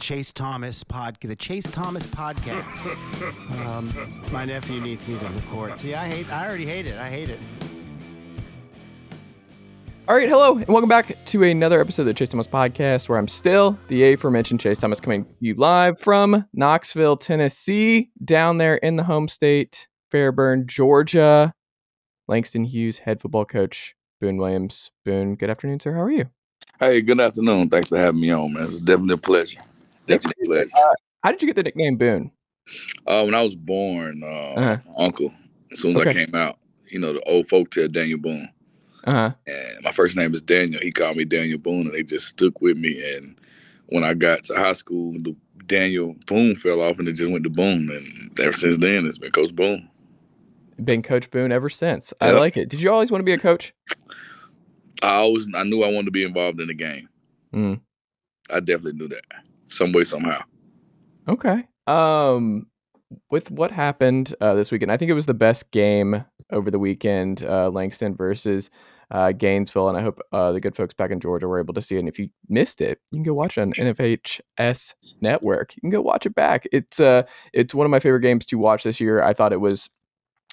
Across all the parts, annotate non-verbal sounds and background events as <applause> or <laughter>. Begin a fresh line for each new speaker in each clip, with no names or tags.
Chase Thomas podcast, the Chase Thomas podcast. <laughs> um, my nephew needs me to record. See, I hate. I already hate it. I hate it.
All right, hello, and welcome back to another episode of the Chase Thomas podcast, where I'm still the aforementioned Chase Thomas coming to you live from Knoxville, Tennessee, down there in the home state, Fairburn, Georgia. Langston Hughes, head football coach, Boone Williams. Boone, good afternoon, sir. How are you?
Hey, good afternoon. Thanks for having me on, man. It's definitely a pleasure. Definitely a pleasure.
Uh, how did you get the nickname Boone?
Uh, when I was born, uh, uh-huh. uncle, as soon as okay. I came out, you know, the old folk tell Daniel Boone.
Uh-huh.
And my first name is Daniel. He called me Daniel Boone, and they just stuck with me. And when I got to high school, the Daniel Boone fell off, and it just went to Boone. And ever since then, it's been Coach Boone.
Been Coach Boone ever since. Yep. I like it. Did you always want to be a coach?
I always, I knew I wanted to be involved in the game.
Mm.
I definitely knew that, some way, somehow.
Okay. Um, with what happened uh, this weekend, I think it was the best game over the weekend. Uh, Langston versus uh, Gainesville, and I hope uh, the good folks back in Georgia were able to see it. And if you missed it, you can go watch it on NFHS Network. You can go watch it back. It's uh, it's one of my favorite games to watch this year. I thought it was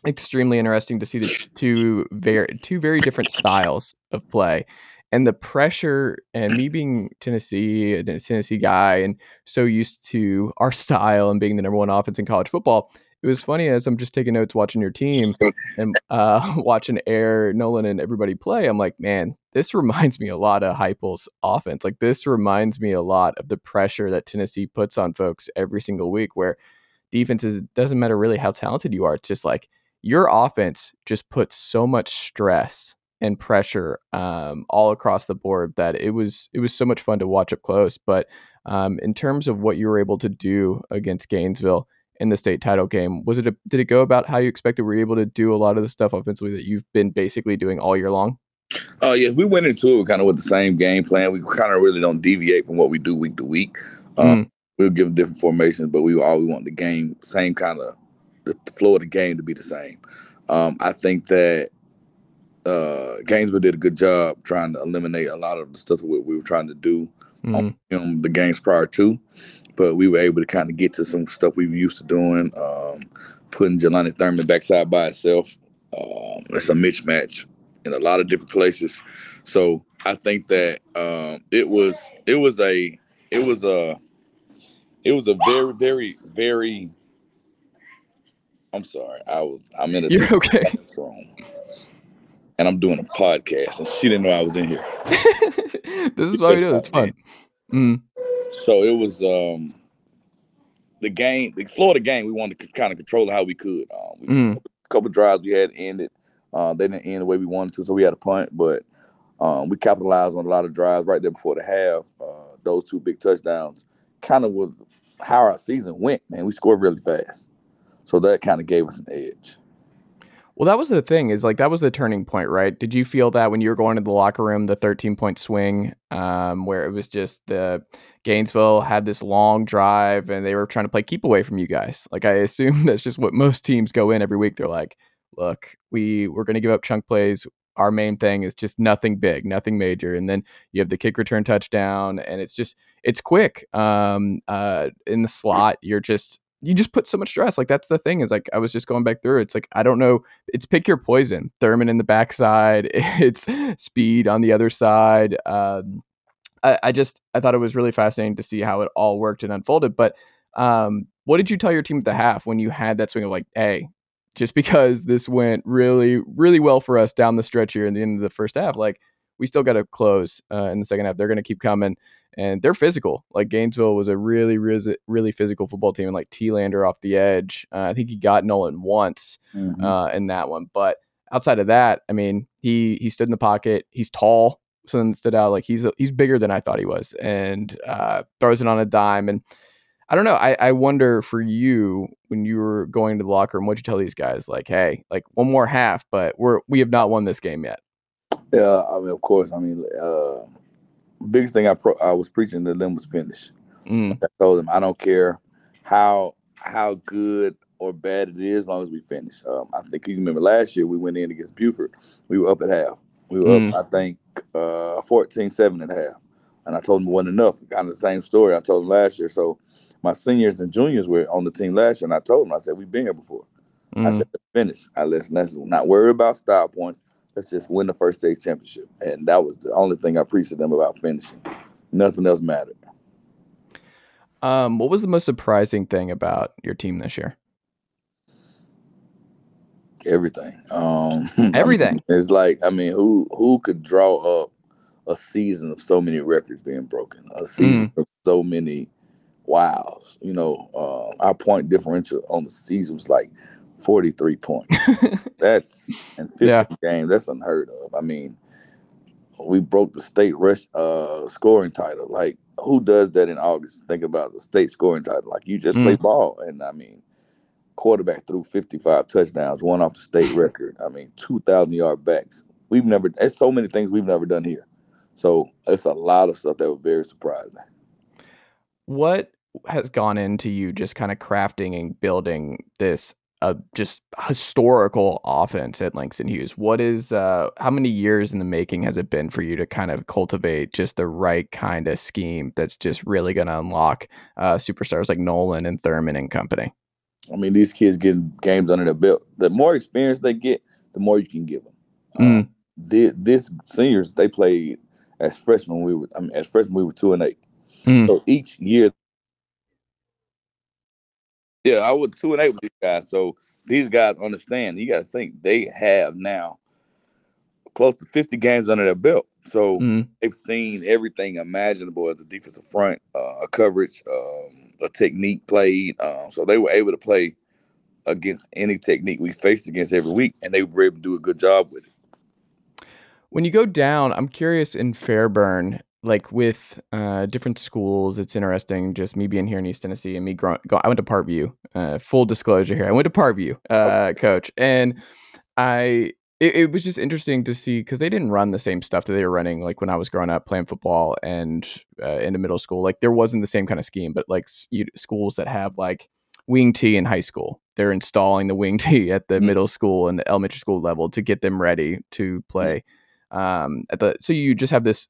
extremely interesting to see the two very two very different styles of play and the pressure and me being Tennessee, a Tennessee guy, and so used to our <laughs> style and being the number one offense in college football. It was funny as I'm just taking notes watching your team and <laughs> uh, <laughs> watching Air, Noland, and everybody play. I'm like, man, this reminds me a lot of Heupel's offense. Like this reminds me a lot of the pressure that Tennessee puts on folks every single week. Where defenses doesn't matter really how talented you are. It's just like your offense just puts so much stress and pressure um, all across the board that it was it was so much fun to watch up close. But um, in terms of what you were able to do against Gainesville in the state title game, was it a, did it go about how you expected? Were you able to do a lot of the stuff offensively that you've been basically doing all year long?
Oh uh, yeah, we went into it kind of with the same game plan. We kind of really don't deviate from what we do week to week. Um, mm. We'll give different formations, but we all we want the game same kind of the, the flow of the game to be the same. Um, I think that uh, Gainesville did a good job trying to eliminate a lot of the stuff that we were trying to do mm-hmm. on the games prior to. But we were able to kind of get to some stuff we were used to doing, um, putting Jelani Thurman backside by itself. Um, it's a mismatch in a lot of different places. So I think that um, it was it was a it was a it was a very very very I'm sorry. I was I'm in a
You're okay.
room and I'm doing a podcast, and she didn't know I was in here. <laughs>
this is why we do it. It's fun. Mm.
So it was um the game, the Florida game. We wanted to kind of control how we could. Uh, we, mm. A couple drives we had ended. Uh, they didn't end the way we wanted to, so we had a punt. But um, we capitalized on a lot of drives right there before the half. Uh, those two big touchdowns kind of was how our season went. Man, we scored really fast, so that kind of gave us an edge.
Well, that was the thing is like that was the turning point, right? Did you feel that when you were going to the locker room, the 13 point swing, um, where it was just the Gainesville had this long drive and they were trying to play keep away from you guys? Like, I assume <laughs> that's just what most teams go in every week. They're like, look, we we're going to give up chunk plays. Our main thing is just nothing big, nothing major, and then you have the kick return touchdown, and it's just it's quick. Um, uh, in the slot, you're just you just put so much stress. Like that's the thing is like I was just going back through. It's like I don't know. It's pick your poison. Thurman in the backside. <laughs> It's speed on the other side. Um, I, I, just I thought it was really fascinating to see how it all worked and unfolded. But um, what did you tell your team at the half when you had that swing of like, hey, just because this went really, really well for us down the stretch here in the end of the first half. Like we still got to close uh, in the second half. They're going to keep coming, and they're physical. Like Gainesville was a really, really, really physical football team. And like T Lander off the edge, uh, I think he got Noland once mm-hmm. uh, in that one. But outside of that, I mean, he he stood in the pocket. He's tall, something that stood out. Like he's he's bigger than I thought he was, and uh, throws it on a dime. And I don't know. I, I wonder for you when you were going to the locker room, what'd you tell these guys? Like, hey, like one more half, but we're we have not won this game yet.
Yeah, I mean, of course. I mean, uh, biggest thing I pro- I was preaching to them was finish. Mm. I told them I don't care how how good or bad it is, as long as we finish. Um, I think you remember last year we went in against Buford. We were up at half. We were mm. up, I think, uh, 14-7 at half. And I told them it wasn't enough. Kind of the same story I told them last year. So my seniors and juniors were on the team last year, and I told them, I said, we've been here before. Mm. I said, let's finish. I listen, let's not worry about style points let's just win the first state championship. And that was the only thing I preached to them about finishing. Nothing else mattered.
Um, what was the most surprising thing about your team this year?
Everything. Um, <laughs>
Everything.
I mean, it's like I mean, who who could draw up a season of so many records being broken, a season mm. of so many wows. You know, uh, our point differential on the season was like 43 points. <laughs> that's in 15 yeah. games. That's unheard of. I mean, we broke the state rush uh, scoring title. Like, who does that in August? Think about the state scoring title. Like, you just mm. play ball. And I mean, quarterback threw 55 touchdowns, one off the state <laughs> record. I mean, 2,000 yard backs. We've never, there's so many things we've never done here. So it's a lot of stuff that was very surprising.
What has gone into you just kind of crafting and building this a just historical offense at Langston Hughes. What is uh how many years in the making has it been for you to kind of cultivate just the right kind of scheme that's just really going to unlock uh superstars like Noland and Thurman and company?
I mean, these kids getting games under their belt. The more experience they get, the more you can give them. Mm. Uh, this, this seniors they played as freshmen. We were I mean, as freshmen we were two and eight. Mm. So each year yeah, I was two and eight with these guys. So these guys understand. You got to think they have now close to 50 games under their belt. So mm. they've seen everything imaginable as a defensive front, uh, a coverage, um, a technique played. Um, so they were able to play against any technique we faced against every week, and they were able to do a good job with it.
When you go down, I'm curious in Fairburn, like with uh, different schools, it's interesting. Just me being here in East Tennessee and me growing. Go, I went to Parkview. Uh, full disclosure here, I went to Parkview, uh, coach, and I. It, it was just interesting to see because they didn't run the same stuff that they were running like when I was growing up playing football and uh, into middle school. Like there wasn't the same kind of scheme, but like you, schools that have like wing T in high school, they're installing the wing <laughs> T at the mm-hmm. middle school and the elementary school level to get them ready to play. Mm-hmm um, at the so you just have this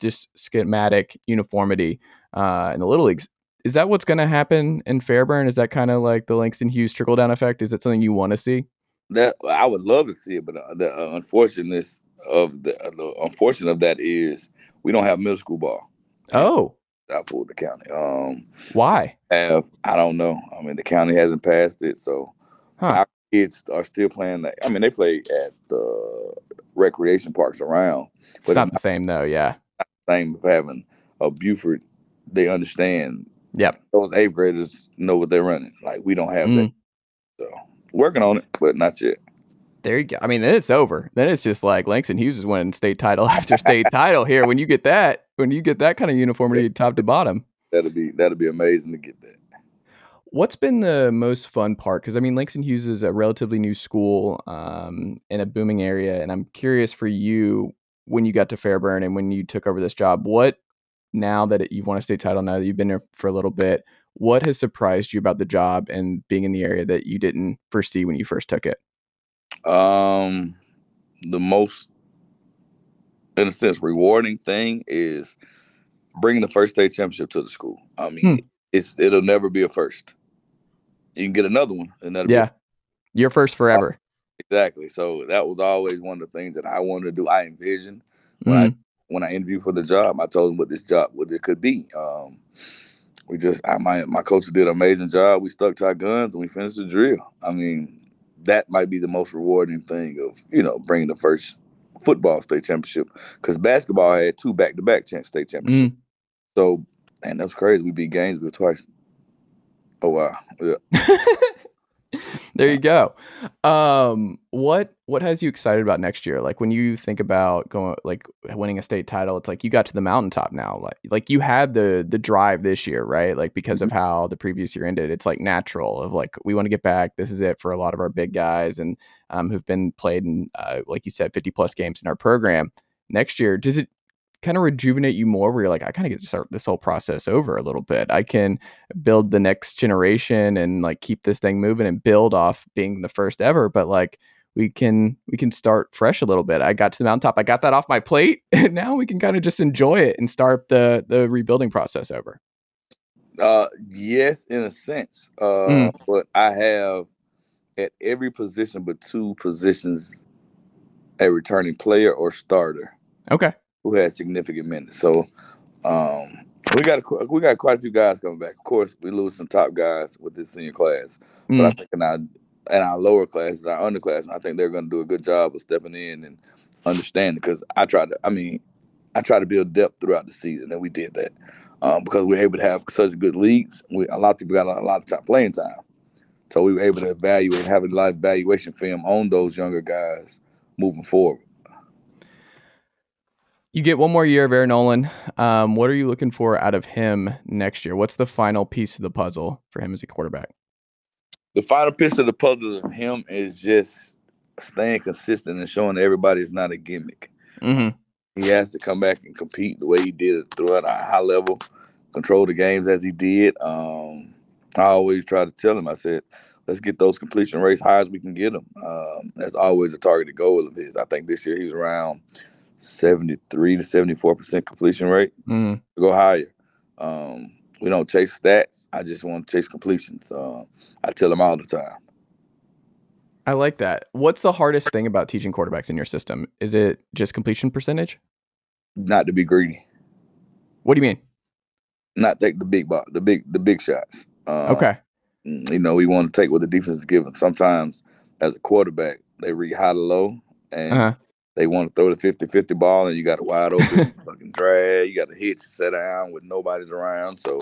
just schematic uniformity uh, in the little leagues. Is that what's going to happen in Fairburn? Is that kind of like the Langston Hughes trickle down effect? Is that something you want to see?
That I would love to see it, but uh, the uh, unfortunateness of the, uh, the unfortunate of that is we don't have middle school ball.
Oh,
South Fulton County. Um,
why?
Have I don't know. I mean, the county hasn't passed it, so huh. Kids are still playing that. I mean, they play at the recreation parks around.
But it's not the same though. Yeah,
same of having a Buford. They understand.
Yep.
Those eighth graders know what they're running. Like we don't have mm. that. So working on it, but not yet.
There you go. I mean, then it's over. Then it's just like Langston Hughes is winning state title <laughs> after state title here. When you get that, when you get that kind of uniformity <laughs> top to bottom,
that'll be that'll be amazing to get that.
What's been the most fun part? Because I mean, Langston Hughes is a relatively new school um, in a booming area, and I'm curious for you when you got to Fairburn and when you took over this job. What now that you've won a state title, now that you've been there for a little bit, what has surprised you about the job and being in the area that you didn't foresee when you first took it?
Um, the most, in a sense, rewarding thing is bringing the first state championship to the school. I mean, hmm. it's it'll never be a first you can get another one, and that'll
yeah, be- your first forever.
Exactly. So that was always one of the things that I wanted to do. I envisioned when mm-hmm. I when I interviewed for the job. I told them what this job what it could be. Um, we just I, my my coaches did an amazing job. We stuck to our guns and we finished the drill. I mean, that might be the most rewarding thing of you know bringing the first football state championship because basketball had two back to back state championships. Mm. So, and that's crazy. We beat Gainesville twice. Oh wow! Yeah. <laughs>
there you go. Um, what what has you excited about next year? Like when you think about going like winning a state title, it's like you got to the mountaintop now. Like like you had the the drive this year, right? Like because mm-hmm. of how the previous year ended, it's like natural of like we want to get back. This is it for a lot of our big guys and um, who've been played in uh, like you said, fifty plus games in our program. Next year, does it kind of rejuvenate you more where you're like i kind of get to start this whole process over a little bit. I can build the next generation and like keep this thing moving and build off being the first ever but like we can we can start fresh a little bit. I got to the mountaintop i got that off my plate <laughs> and now we can kind of just enjoy it and start the the rebuilding process over.
Uh yes in a sense uh mm. but i have at every position but two positions a returning player or starter.
Okay
who had significant minutes. So um, we got a, we got quite a few guys coming back. Of course, we lose some top guys with this senior class, mm. but I mm. think in our in our lower classes, our underclassmen, I think they're going to do a good job of stepping in and understanding. Because I tried to, I mean, I tried to build depth throughout the season, and we did that um, because we were able to have such good leagues. We, a lot of people got a, a lot of time playing time, so we were able to evaluate, have a lot of evaluation film on those younger guys moving forward.
You get one more year of Air Noland. Um, what are you looking for out of him next year? What's the final piece of the puzzle for him as a quarterback?
The final piece of the puzzle of him is just staying consistent and showing everybody it's not a gimmick. Mm-hmm. He has to come back and compete the way he did throughout a high level, control the games as he did. Um, I always try to tell him, I said, let's get those completion rates high as we can get them. Um, that's always a targeted goal of his. I think this year he's around – 73 to 74 percent completion rate. Mm. Go higher. Um, we don't chase stats. I just want to chase completions. Uh, I tell them all the time.
I like that. What's the hardest thing about teaching quarterbacks in your system? Is it just completion percentage?
Not to be greedy.
What do you mean?
Not take the big box, the big the big shots.
Uh, okay.
You know, we want to take what the defense is giving. Sometimes, as a quarterback, they read high to low, and uh-huh they want to throw the 50-50 ball and you got a wide open fucking drag. You got a hitch set down with nobody's around. So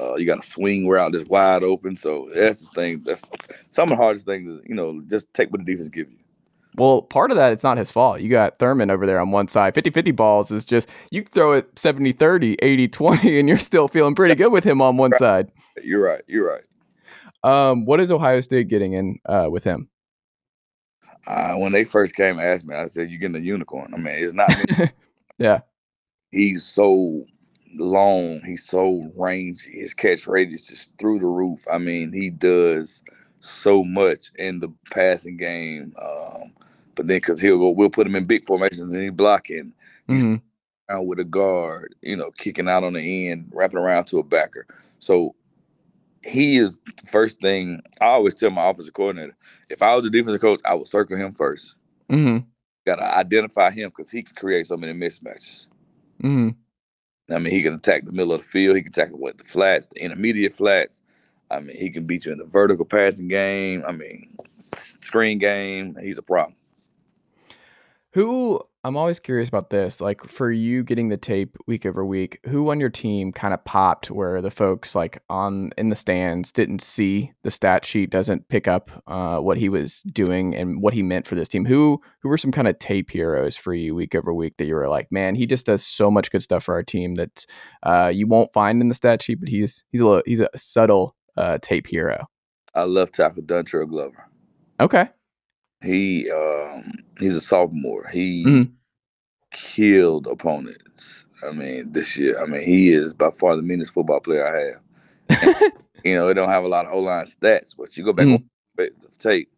uh, you got to swing route that's wide open. So that's the thing. That's some of the hardest things. You know, just take what the defense give you.
Well, part of that, it's not his fault. You got Thurman over there on one side. 50 50 balls is just, you throw it 70 30, 80 20, and you're still feeling pretty good with him on one
right.
side.
You're right. You're right.
Um, what is Ohio State getting in uh, with him?
Uh, when they first came and asked me, I said, "You're getting a unicorn." I mean, it's not. <laughs>
yeah.
He's so long. He's so rangy. His catch rate is just through the roof. I mean, he does so much in the passing game. Um, but then, because he'll go, we'll put him in big formations and he's blocking. He's mm-hmm. out with a guard, you know, kicking out on the end, wrapping around to a backer. So he is the first thing I always tell my offensive coordinator. If I was a defensive coach, I would circle him 1st mm-hmm. Got to identify him because he can create so many mismatches. Mm-hmm. I mean, he can attack the middle of the field. He can attack with the flats, the intermediate flats. I mean, he can beat you in the vertical passing game. I mean, screen game. He's a problem.
Who I'm always curious about this. Like for you getting the tape week over week, who on your team kind of popped where the folks like on in the stands didn't see the stat sheet, doesn't pick up uh, what he was doing and what he meant for this team? Who who were some kind of tape heroes for you week over week that you were like, man, he just does so much good stuff for our team that uh, you won't find in the stat sheet, but he's he's a little, he's a subtle uh, tape hero.
I love tackle Dontrell Glover.
Okay.
He um, he's a sophomore. He mm-hmm. killed opponents. I mean, this year. I mean, he is by far the meanest football player I have. And, <laughs> you know, they don't have a lot of O line stats, but you go back mm-hmm. on the tape,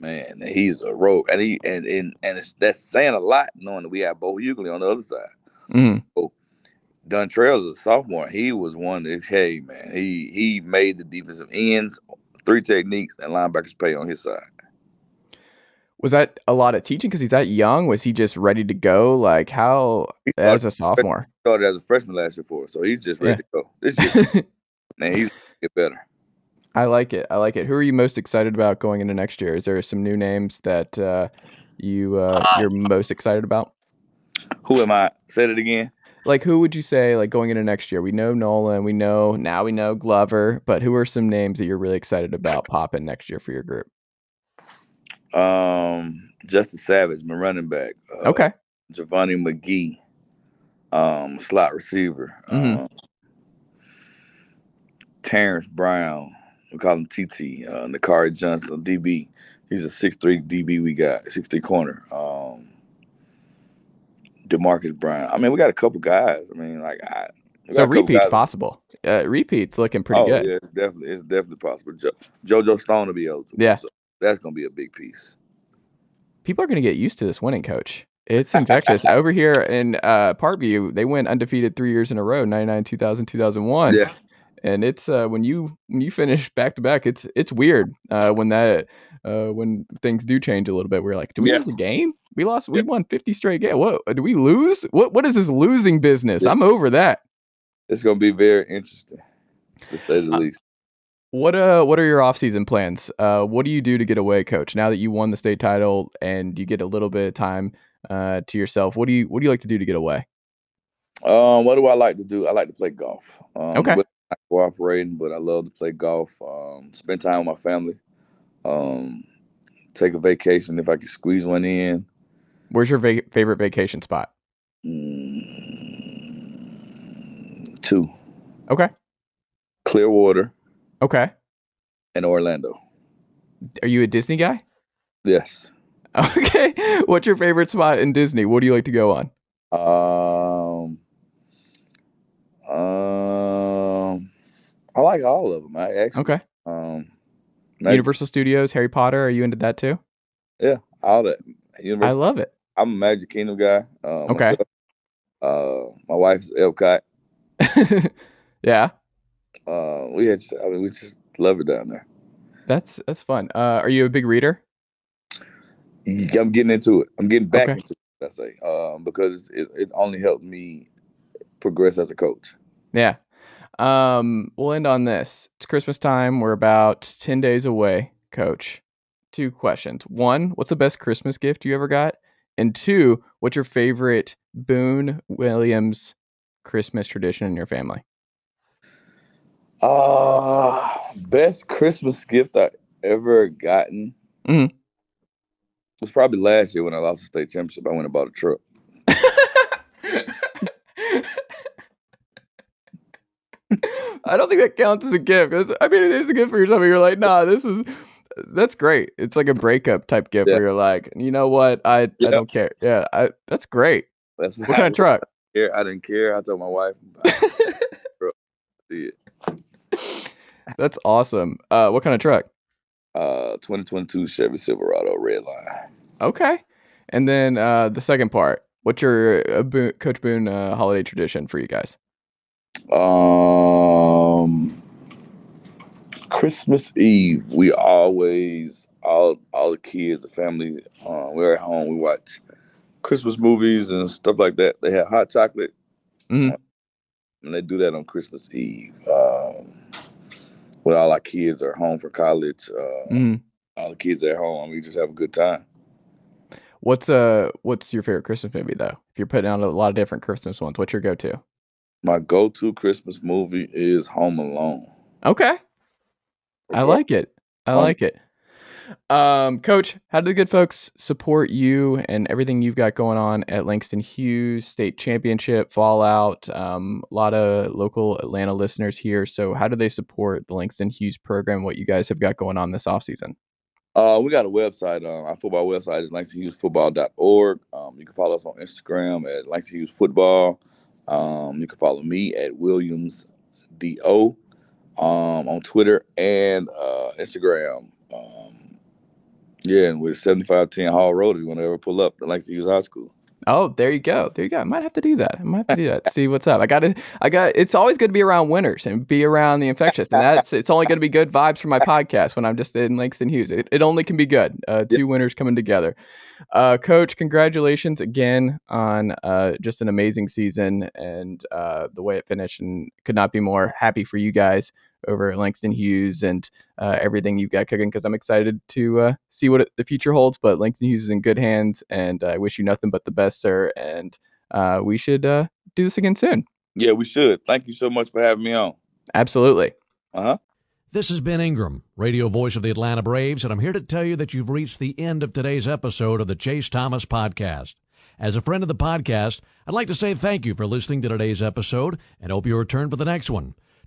man, he's a rogue, and he and and and it's, that's saying a lot, knowing that we have Bo Hughley on the other side. Mm-hmm. So, Dontrell's a sophomore. He was one that hey man, he he made the defensive ends, three techniques, and linebackers pay on his side.
Was that a lot of teaching because he's that young? Was he just ready to go? Like how as a sophomore? <laughs>
Started as a freshman last year for so he's just ready yeah. to go. This year, <laughs> man, he's get better.
I like it. I like it. Who are you most excited about going into next year? Is there some new names that uh, you uh, you're most excited about?
Who am I? Said it again.
Like who would you say like going into next year? We know Noland, we know now we know Glover, but who are some names that you're really excited about popping next year for your group?
Um, Justin Savage, my running back.
Uh, okay.
Giovanni McGee, um, slot receiver. Mm-hmm. Um, Terrence Brown, we call him TT. Uh, Nakari Johnson, DB. He's a six three DB. We got six three corner. Um, Demarcus Brown. I mean, we got a couple guys. I mean, like I.
So repeats possible. Uh, repeats looking pretty
oh,
good.
Yeah, it's definitely it's definitely possible. Jo- JoJo Stone will be eligible.
Yeah,
so that's gonna be a big piece.
People are gonna get used to this winning coach. It's infectious. Over here in uh, Parkview, they went undefeated three years in a row 99, 2000, 2001.
Yeah.
And it's uh, when you when you finish back to back, it's it's weird uh, when that uh, when things do change a little bit. We're like, do we yeah. lose a game? We lost. We yeah. won fifty straight games. What do we lose? What what is this losing business? Yeah. I'm over that.
It's gonna be very interesting, to say the
uh,
least.
What uh what are your off-season plans? Uh what do you do to get away, coach? Now that you won the state title and you get a little bit of time uh to yourself, what do you what do you like to do to get away?
Um what do I like to do? I like to play golf. Um,
okay.
Not cooperating, but I love to play golf. Um spend time with my family. Um take a vacation if I can squeeze one in.
Where's your va- favorite vacation spot?
Mm, two.
Okay.
Clearwater.
Okay.
And Orlando.
Are you a Disney guy?
Yes. <laughs>
Okay. What's your favorite spot in Disney? What do you like to go on?
Um, um, I like all of them. I actually.
Okay.
Um,
Magic. Universal Studios, Harry Potter. Are you into that too?
Yeah, all that.
Universal. I love it.
I'm a Magic Kingdom guy. Uh,
okay.
Myself. Uh, my wife's Epcot. <laughs>
yeah.
Uh, we had. I mean, we just love it down there.
That's that's fun. Uh, are you a big reader?
I'm getting into it. I'm getting back okay. into it. I say, um, because it, it only helped me progress as a coach.
Yeah. Um, we'll end on this. It's Christmas time. We're about 10 days away, coach. Two questions. One, what's the best Christmas gift you ever got? And two, what's your favorite Boone Williams Christmas tradition in your family?
Uh, best Christmas gift I ever gotten
mm-hmm.
was probably last year when I lost the state championship. I went and bought a truck. <laughs>
I don't think that counts as a gift. I mean, it is a gift for yourself. You're like, nah, this is that's great. It's like a breakup type gift yeah. where you're like, you know what, I yeah. I don't care. Yeah, I, that's great.
That's
what kind of <laughs> truck?
I, I didn't care. I told my wife.
I, <laughs> that's awesome. Uh, what kind of truck?
Uh, 2022 Chevy Silverado Redline.
Okay, and then uh, the second part. What's your uh, Bo- Coach Boone uh, holiday tradition for you guys?
Um, Christmas Eve, we always all all the kids, the family, uh, we're at home. We watch Christmas movies and stuff like that. They have hot chocolate,
mm-hmm.
and they do that on Christmas Eve. Um, when all our kids are home for college, uh,
mm-hmm.
all the kids are at home, we just have a good time.
What's uh What's your favorite Christmas movie though? If you're putting out a lot of different Christmas ones, what's your go-to?
My go-to Christmas movie is Home Alone.
Okay, I like it. I like it. Um, Coach, how do the good folks support you and everything you've got going on at Langston Hughes State Championship, Fallout? Um, a lot of local Atlanta listeners here. So, how do they support the Langston Hughes program? What you guys have got going on this offseason?
Uh, we got a website. Um, our football website is langstonhughesfootball.org. Um, you can follow us on Instagram at langstonhughesfootball. Um, you can follow me at Williams Do um, on Twitter and uh, Instagram. Um, yeah, and we're 7510 Hall Road if you want to ever pull up I like to Hughes High School.
Oh, there you go. There you go. I might have to do that. I might have to do that. See what's up. I got to. I got. It's always good to be around winners and be around the infectious, and that's. It's only going to be good vibes for my podcast when I'm just in Langston Hughes. It, it only can be good. Uh, two yep. winners coming together. Uh, Coach, congratulations again on uh, just an amazing season and uh, the way it finished, and could not be more happy for you guys over at Langston Hughes and uh, everything you've got cooking because I'm excited to uh, see what it, the future holds. But Langston Hughes is in good hands, and I wish you nothing but the best, sir. And uh, we should uh, do this again soon.
Yeah, we should. Thank you so much for having me on.
Absolutely.
Uh huh.
This is Ben Ingram, radio voice of the Atlanta Braves, and I'm here to tell you that you've reached the end of today's episode of the Chase Thomas Podcast. As a friend of the podcast, I'd like to say thank you for listening to today's episode and hope you return for the next one.